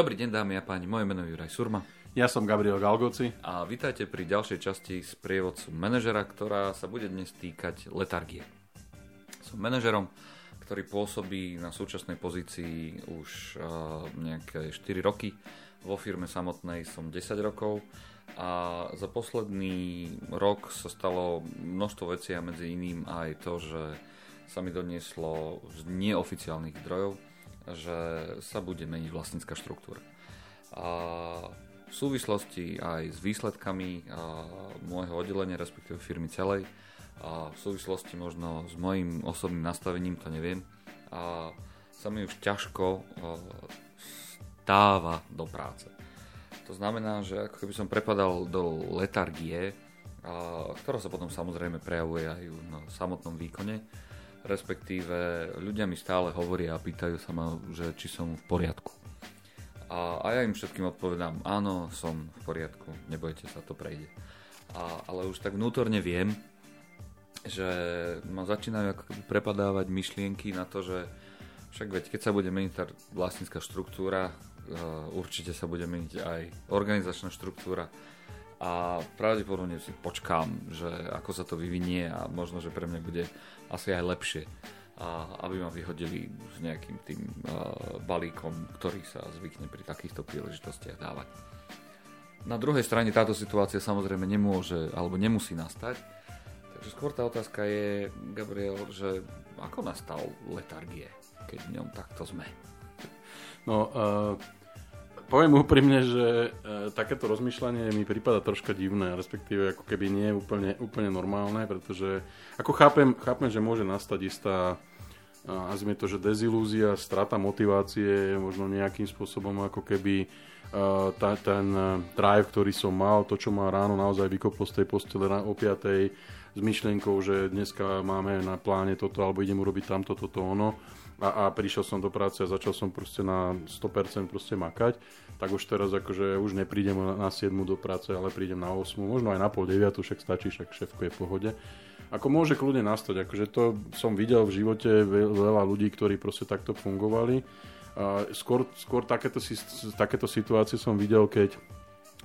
Dobrý deň dámy a páni, moje meno je Juraj Surma. Ja som Gabriel Galgoci. A vítajte pri ďalšej časti z prievodcu manažera, ktorá sa bude dnes týkať letargie. Som manažerom, ktorý pôsobí na súčasnej pozícii už uh, nejaké 4 roky. Vo firme samotnej som 10 rokov a za posledný rok sa stalo množstvo vecí a medzi iným aj to, že sa mi donieslo z neoficiálnych zdrojov, že sa bude meniť vlastnícka štruktúra. A v súvislosti aj s výsledkami môjho oddelenia, respektíve firmy celej, a v súvislosti možno s mojim osobným nastavením, to neviem, a sa mi už ťažko stáva do práce. To znamená, že ako keby som prepadal do letargie, ktorá sa potom samozrejme prejavuje aj na samotnom výkone, respektíve ľudia mi stále hovoria a pýtajú sa ma, že či som v poriadku. A, a ja im všetkým odpovedám, áno, som v poriadku, nebojte sa, to prejde. A, ale už tak vnútorne viem, že ma začínajú ako keby prepadávať myšlienky na to, že však veď keď sa bude meniť tá vlastnícka štruktúra, určite sa bude meniť aj organizačná štruktúra a pravdepodobne si počkám, že ako sa to vyvinie a možno, že pre mňa bude asi aj lepšie a aby ma vyhodili s nejakým tým uh, balíkom, ktorý sa zvykne pri takýchto príležitostiach dávať. Na druhej strane táto situácia samozrejme nemôže alebo nemusí nastať. Takže skôr tá otázka je, Gabriel, že ako nastal letargie, keď v ňom takto sme? No, uh, poviem úprimne, že uh, takéto rozmýšľanie mi prípada troška divné, respektíve ako keby nie úplne, úplne normálne, pretože ako chápem, chápem, že môže nastať istá nazvime to, že dezilúzia, strata motivácie, možno nejakým spôsobom ako keby uh, ta, ten drive, ktorý som mal, to, čo ma ráno naozaj vykoplo z tej postele o 5 s myšlienkou, že dneska máme na pláne toto, alebo idem urobiť tamto, toto, ono. A, a prišiel som do práce a začal som proste na 100% proste makať, tak už teraz akože už neprídem na 7 do práce, ale prídem na 8, možno aj na pol 9, však stačí, však šéfko je v pohode ako môže kľudne nastať. Akože to som videl v živote veľa ľudí, ktorí proste takto fungovali. A skôr, skôr takéto, takéto situácie som videl, keď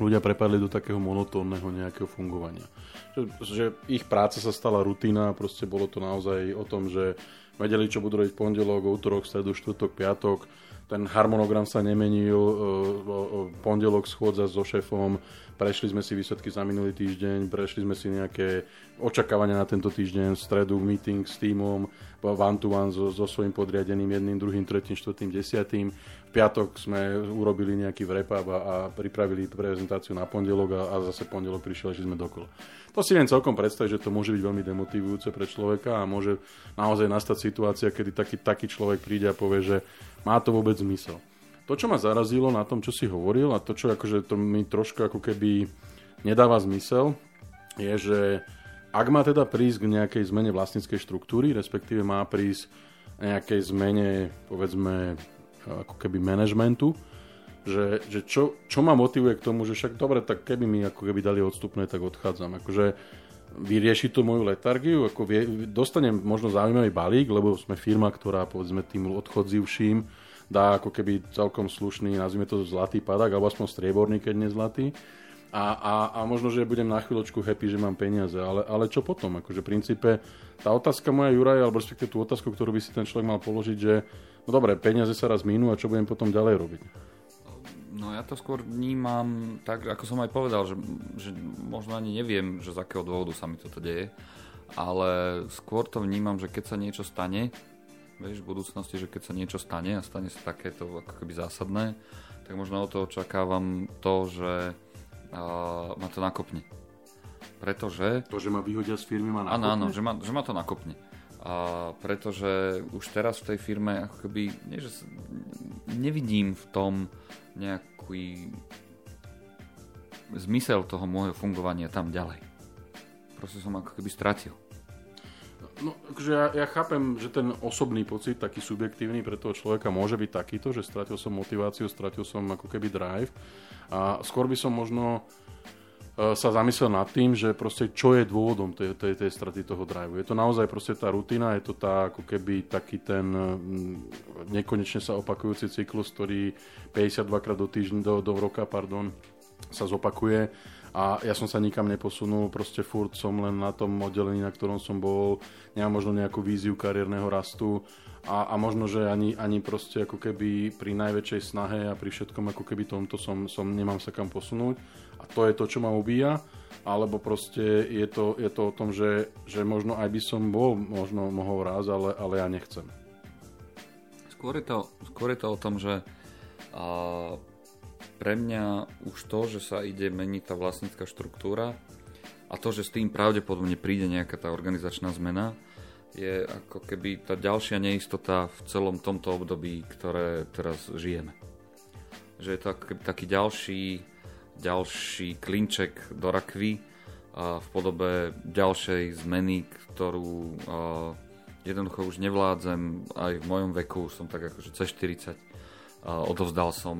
ľudia prepadli do takého monotónneho nejakého fungovania. Že, že ich práca sa stala rutina proste bolo to naozaj o tom, že vedeli, čo budú robiť pondelok, útorok, stredu, štvrtok, piatok, ten harmonogram sa nemenil, e, pondelok schôdza so šéfom, prešli sme si výsledky za minulý týždeň, prešli sme si nejaké očakávania na tento týždeň, v stredu meeting s týmom, one to one so, so svojím podriadeným jedným, druhým, tretím, štvrtým, desiatým. V piatok sme urobili nejaký wrap-up a, a pripravili prezentáciu na pondelok a, a zase pondelok prišiel, že sme dokola. To si viem celkom predstaviť, že to môže byť veľmi demotivujúce pre človeka a môže naozaj nastať situácia, kedy taký, taký človek príde a povie, že má to vôbec zmysel. To, čo ma zarazilo na tom, čo si hovoril a to, čo akože to mi trošku ako keby nedáva zmysel, je, že ak má teda prísť k nejakej zmene vlastníckej štruktúry, respektíve má prísť nejakej zmene, povedzme, ako keby manažmentu, že, že čo, čo ma motivuje k tomu, že však dobre, tak keby mi ako keby dali odstupné, tak odchádzam. Akože vyrieši to moju letargiu, ako vie, dostanem možno zaujímavý balík, lebo sme firma, ktorá povedzme tým odchodzivším dá ako keby celkom slušný, nazvime to zlatý padak, alebo aspoň strieborný, keď nie zlatý a, a, a možno, že budem na chvíľočku happy, že mám peniaze, ale, ale čo potom? Akože v princípe tá otázka moja Juraj, alebo respektíve tú otázku, ktorú by si ten človek mal položiť, že no dobre, peniaze sa raz minú a čo budem potom ďalej robiť? No ja to skôr vnímam tak, ako som aj povedal, že, že možno ani neviem, že z akého dôvodu sa mi toto deje, ale skôr to vnímam, že keď sa niečo stane, vieš, v budúcnosti, že keď sa niečo stane a stane sa takéto ako keby zásadné, tak možno o to očakávam to, že uh, ma to nakopne. Pretože... To, že ma vyhodia z firmy, ma nakopne? Áno, áno, že ma, že ma to nakopne. A pretože už teraz v tej firme ako keby, nie, že nevidím v tom nejaký zmysel toho môjho fungovania tam ďalej. Proste som ako keby stratil. No, akože ja, ja chápem, že ten osobný pocit, taký subjektívny pre toho človeka môže byť takýto, že stratil som motiváciu, stratil som ako keby drive a skôr by som možno sa zamyslel nad tým, že proste čo je dôvodom tej, tej, tej straty toho drive. Je to naozaj proste tá rutina, je to tá ako keby taký ten mm, nekonečne sa opakujúci cyklus, ktorý 52 krát do týždňa, do, do roka, pardon, sa zopakuje a ja som sa nikam neposunul, proste furt som len na tom oddelení, na ktorom som bol, nemám možno nejakú víziu kariérneho rastu. A, a možno, že ani, ani proste ako keby pri najväčšej snahe a pri všetkom ako keby tomto som, som nemám sa kam posunúť. A to je to, čo ma ubíja. Alebo proste je to, je to o tom, že, že možno aj by som bol možno mohol raz, ale, ale ja nechcem. Skôr je to, skôr je to o tom, že a, pre mňa už to, že sa ide meniť tá vlastnícka štruktúra a to, že s tým pravdepodobne príde nejaká tá organizačná zmena, je ako keby tá ďalšia neistota v celom tomto období, ktoré teraz žijeme. Že je to ako keby taký ďalší, ďalší klinček do rakvy a v podobe ďalšej zmeny, ktorú jednoducho už nevládzem aj v mojom veku, som tak akože cez 40 odovzdal som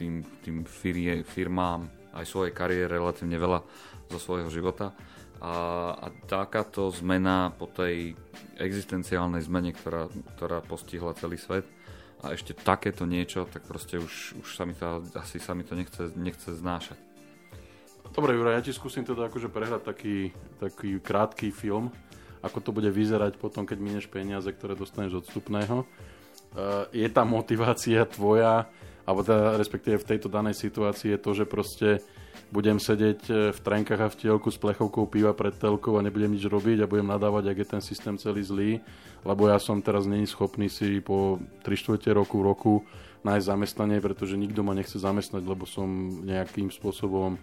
tým, tým firie, firmám aj svojej kariére relatívne veľa zo svojho života. A, a takáto zmena po tej existenciálnej zmene, ktorá, ktorá postihla celý svet, a ešte takéto niečo, tak proste už, už sa mi to, asi sa mi to nechce, nechce znášať. Dobre, Jura, ja ti skúsim teda akože prehrať taký, taký krátky film, ako to bude vyzerať potom, keď mineš peniaze, ktoré dostaneš od vstupného. Eh, je tá motivácia tvoja, alebo teda respektíve v tejto danej situácii je to, že proste budem sedieť eh, v trenkách a v tielku s plechovkou piva pred telkou a nebudem nič robiť a budem nadávať, ak je ten systém celý zlý, lebo ja som teraz není schopný si po 3 čtvrte roku, roku nájsť zamestnanie, pretože nikto ma nechce zamestnať, lebo som nejakým spôsobom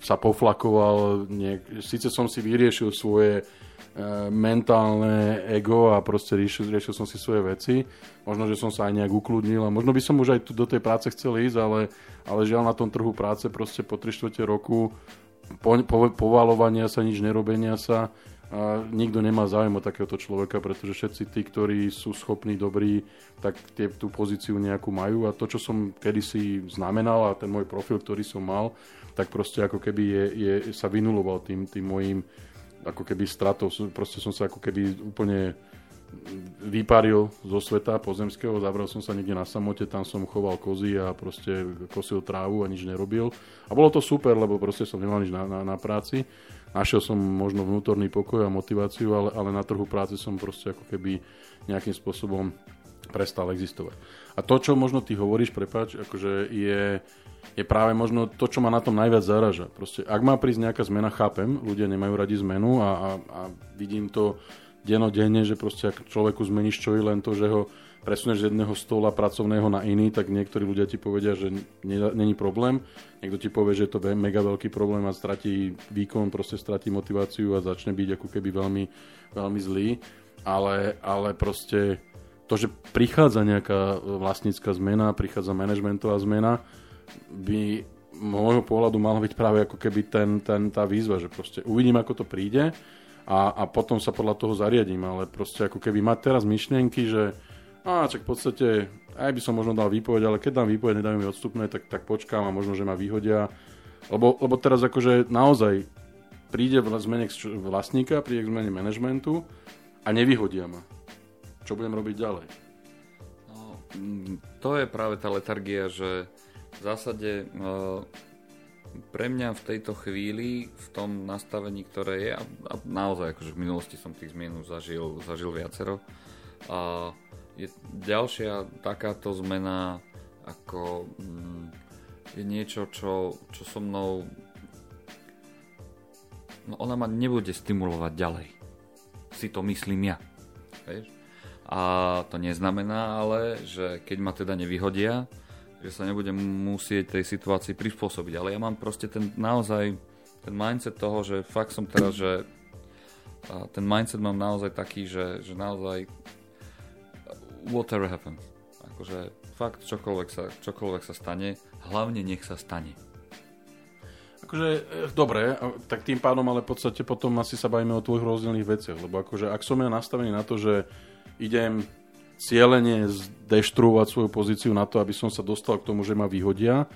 sa poflakoval. Niek- Sice som si vyriešil svoje E, mentálne ego a proste riešil, riešil som si svoje veci. Možno, že som sa aj nejak ukludnil a možno by som už aj tu do tej práce chcel ísť, ale, ale žiaľ na tom trhu práce proste po 3 čtvrte roku po, po, povalovania sa, nič nerobenia sa a nikto nemá záujem o takéhoto človeka, pretože všetci tí, ktorí sú schopní, dobrí, tak tie, tú pozíciu nejakú majú. A to, čo som kedysi znamenal a ten môj profil, ktorý som mal, tak proste ako keby je, je, sa vynuloval tým, tým môjim ako keby stratou, proste som sa ako keby úplne vyparil zo sveta pozemského, zavrel som sa niekde na samote, tam som choval kozy a proste kosil trávu a nič nerobil. A bolo to super, lebo proste som nemal nič na, na, na práci. Našiel som možno vnútorný pokoj a motiváciu, ale, ale na trhu práce som proste ako keby nejakým spôsobom prestal existovať. A to, čo možno ty hovoríš, prepač, akože je, je práve možno to, čo ma na tom najviac zaraža. Proste, ak má prísť nejaká zmena, chápem, ľudia nemajú radi zmenu a, a, a vidím to denodenne, že proste ak človeku zmeníš čo i len to, že ho presuneš z jedného stola pracovného na iný, tak niektorí ľudia ti povedia, že není problém. Niekto ti povie, že je to mega veľký problém a stratí výkon, proste stratí motiváciu a začne byť ako keby veľmi, veľmi zlý. Ale, ale proste to, že prichádza nejaká vlastnícka zmena, prichádza manažmentová zmena, by môjho pohľadu mala byť práve ako keby ten, ten, tá výzva, že proste uvidím, ako to príde a, a potom sa podľa toho zariadím, ale proste ako keby mať teraz myšlienky, že a čak v podstate aj by som možno dal výpoveď, ale keď dám výpoveď, nedajú mi odstupné, tak, tak počkám a možno, že ma vyhodia. Lebo, lebo teraz akože naozaj príde v zmene vlastníka, príde zmene manažmentu a nevyhodia ma. Čo budem robiť ďalej? No, to je práve tá letargia, že v zásade uh, pre mňa v tejto chvíli, v tom nastavení, ktoré je, a, naozaj akože v minulosti som tých zmien zažil, zažil viacero, a je ďalšia takáto zmena ako mm, je niečo, čo, čo so mnou no ona ma nebude stimulovať ďalej. Si to myslím ja. Vieš? A to neznamená ale, že keď ma teda nevyhodia, že sa nebudem musieť tej situácii prispôsobiť. Ale ja mám proste ten naozaj ten mindset toho, že fakt som teraz, že ten mindset mám naozaj taký, že, že naozaj whatever happens. Akože fakt čokoľvek sa, čokoľvek sa stane, hlavne nech sa stane. Akože, e, dobre, tak tým pádom ale v podstate potom asi sa bavíme o tvojich rozdielných veciach, lebo akože ak som ja nastavený na to, že idem cieľene zdeštruovať svoju pozíciu na to, aby som sa dostal k tomu, že ma vyhodia.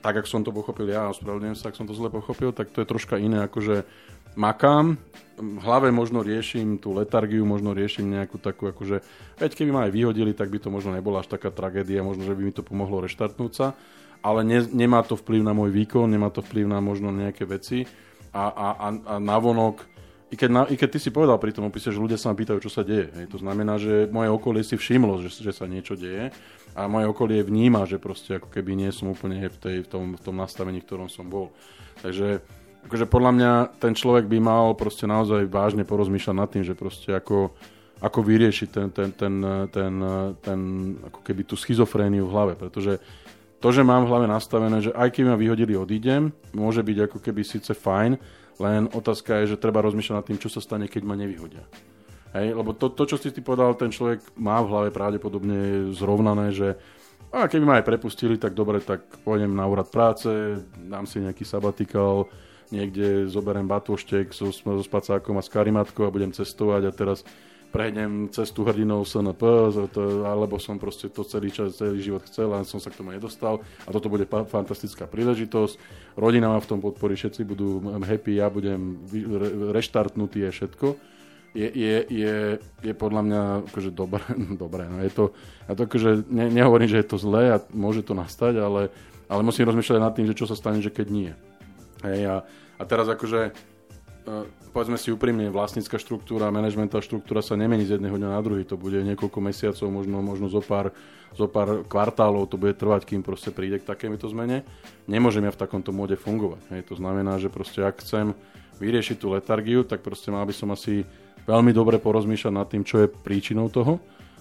Tak, ak som to pochopil ja, ospravedlňujem sa, ak som to zle pochopil, tak to je troška iné, akože makám, v hlave možno riešim tú letargiu, možno riešim nejakú takú, akože, veď keby ma aj vyhodili, tak by to možno nebola až taká tragédia, možno, že by mi to pomohlo reštartnúť sa, ale ne, nemá to vplyv na môj výkon, nemá to vplyv na možno nejaké veci. A, a, a, a navonok, i keď, na, i keď ty si povedal pri tom opise, že ľudia sa ma pýtajú, čo sa deje. Hej. To znamená, že moje okolie si všimlo, že, že sa niečo deje a moje okolie vníma, že proste ako keby nie som úplne v, tej, v, tom, v tom nastavení, v ktorom som bol. Takže akože podľa mňa ten človek by mal proste naozaj vážne porozmýšľať nad tým, že proste ako, ako vyriešiť ten, ten, ten, ten, ten, ako keby tú schizofréniu v hlave, pretože to, že mám v hlave nastavené, že aj keby ma vyhodili, odídem, môže byť ako keby síce fajn, len otázka je, že treba rozmýšľať nad tým, čo sa stane, keď ma nevyhodia. Hej, lebo to, to, čo si ty povedal, ten človek má v hlave pravdepodobne zrovnané, že a keby ma aj prepustili, tak dobre, tak pôjdem na úrad práce, dám si nejaký sabatikal, niekde zoberiem batôštek so, so spacákom a s karimatkou a budem cestovať a teraz prejdem cestu hrdinou SNP, alebo som proste to celý čas, celý život chcel a som sa k tomu nedostal a toto bude fantastická príležitosť. Rodina ma v tom podporí, všetci budú happy, ja budem reštartnutý a všetko. Je, je, je, je podľa mňa akože dobré, dobré no je to, ja to akože ne, nehovorím, že je to zlé a môže to nastať, ale, ale musím rozmýšľať nad tým, že čo sa stane, že keď nie. Hej, a, a teraz akože povedzme si úprimne, vlastnícka štruktúra, manažmentá štruktúra sa nemení z jedného dňa na druhý. To bude niekoľko mesiacov, možno, možno zo, pár, zo pár kvartálov to bude trvať, kým proste príde k takémuto zmene. Nemôžem ja v takomto móde fungovať. Hej. To znamená, že proste ak chcem vyriešiť tú letargiu, tak proste mal by som asi veľmi dobre porozmýšľať nad tým, čo je príčinou toho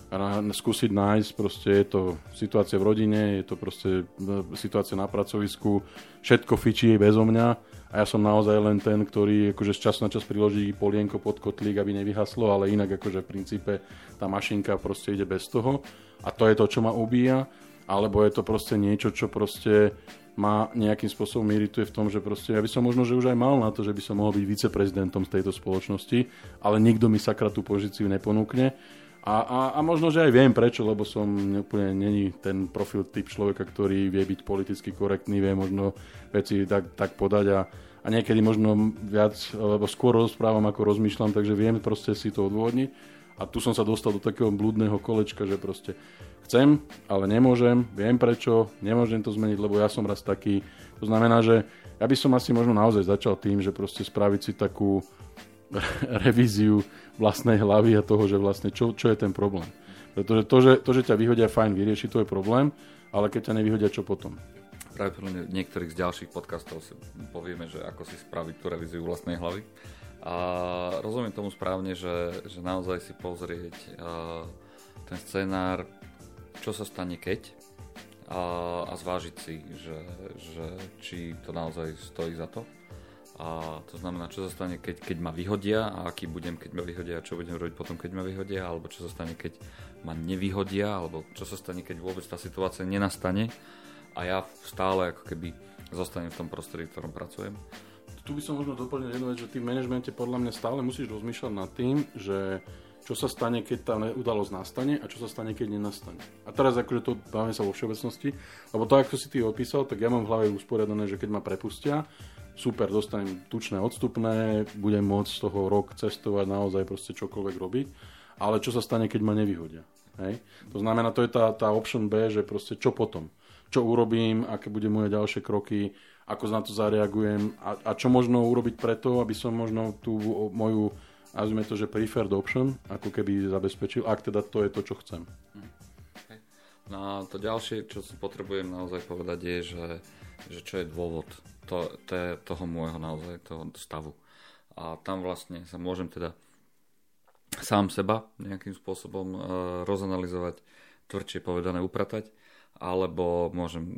a skúsiť nájsť, proste je to situácia v rodine, je to proste e, situácia na pracovisku, všetko fičí bezo mňa a ja som naozaj len ten, ktorý akože z času na čas priloží polienko pod kotlík, aby nevyhaslo, ale inak akože v princípe tá mašinka proste ide bez toho. A to je to, čo ma ubíja, alebo je to proste niečo, čo proste ma nejakým spôsobom irituje v tom, že proste ja by som možno, že už aj mal na to, že by som mohol byť viceprezidentom z tejto spoločnosti, ale nikto mi sakra tú pozíciu neponúkne a, a, a možno, že aj viem prečo, lebo som úplne není ten profil typ človeka, ktorý vie byť politicky korektný, vie možno veci tak, tak podať a, a niekedy možno viac, alebo skôr rozprávam, ako rozmýšľam, takže viem proste si to odôvodniť. A tu som sa dostal do takého blúdneho kolečka, že proste chcem, ale nemôžem, viem prečo, nemôžem to zmeniť, lebo ja som raz taký. To znamená, že ja by som asi možno naozaj začal tým, že proste spraviť si takú revíziu vlastnej hlavy a toho, že vlastne čo, čo je ten problém. Pretože to že, to, že ťa vyhodia, fajn, vyrieši, to je problém, ale keď ťa nevyhodia, čo potom? Pravdepodobne niektorých z ďalších podcastov si povieme, že ako si spraviť tú revíziu vlastnej hlavy. A rozumiem tomu správne, že, že naozaj si pozrieť uh, ten scenár, čo sa stane keď a, a zvážiť si, že, že či to naozaj stojí za to. A to znamená, čo sa stane, keď, keď ma vyhodia a aký budem, keď ma vyhodia a čo budem robiť potom, keď ma vyhodia, alebo čo sa stane, keď ma nevyhodia, alebo čo sa stane, keď vôbec tá situácia nenastane a ja stále ako keby zostanem v tom prostredí, v ktorom pracujem. Tu by som možno doplnil jednu vec, že ty v manažmente podľa mňa stále musíš rozmýšľať nad tým, že čo sa stane, keď tá udalosť nastane a čo sa stane, keď nenastane. A teraz akože to dáme sa vo všeobecnosti, lebo to, ako si ty opísal, tak ja mám v hlave usporiadané, že keď ma prepustia, super, dostanem tučné odstupné, budem môcť z toho rok cestovať, naozaj proste čokoľvek robiť, ale čo sa stane, keď ma nevyhodia? Hej? To znamená, to je tá, tá option B, že proste čo potom? Čo urobím, aké bude moje ďalšie kroky, ako na to zareagujem a, a čo možno urobiť preto, aby som možno tú moju, nazvime to, že preferred option, ako keby zabezpečil, ak teda to je to, čo chcem. No a to ďalšie, čo potrebujem naozaj povedať je, že, že čo je dôvod to, to toho môjho naozaj toho stavu. A tam vlastne sa môžem teda sám seba nejakým spôsobom e, rozanalizovať, tvrdšie povedané upratať, alebo môžem e,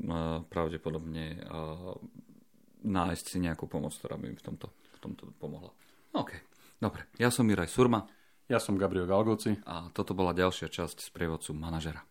pravdepodobne e, nájsť si nejakú pomoc, ktorá by mi v tomto, v tomto pomohla. OK, dobre. Ja som Miraj Surma. Ja som Gabriel Galgoci. A toto bola ďalšia časť z prievodcu manažera.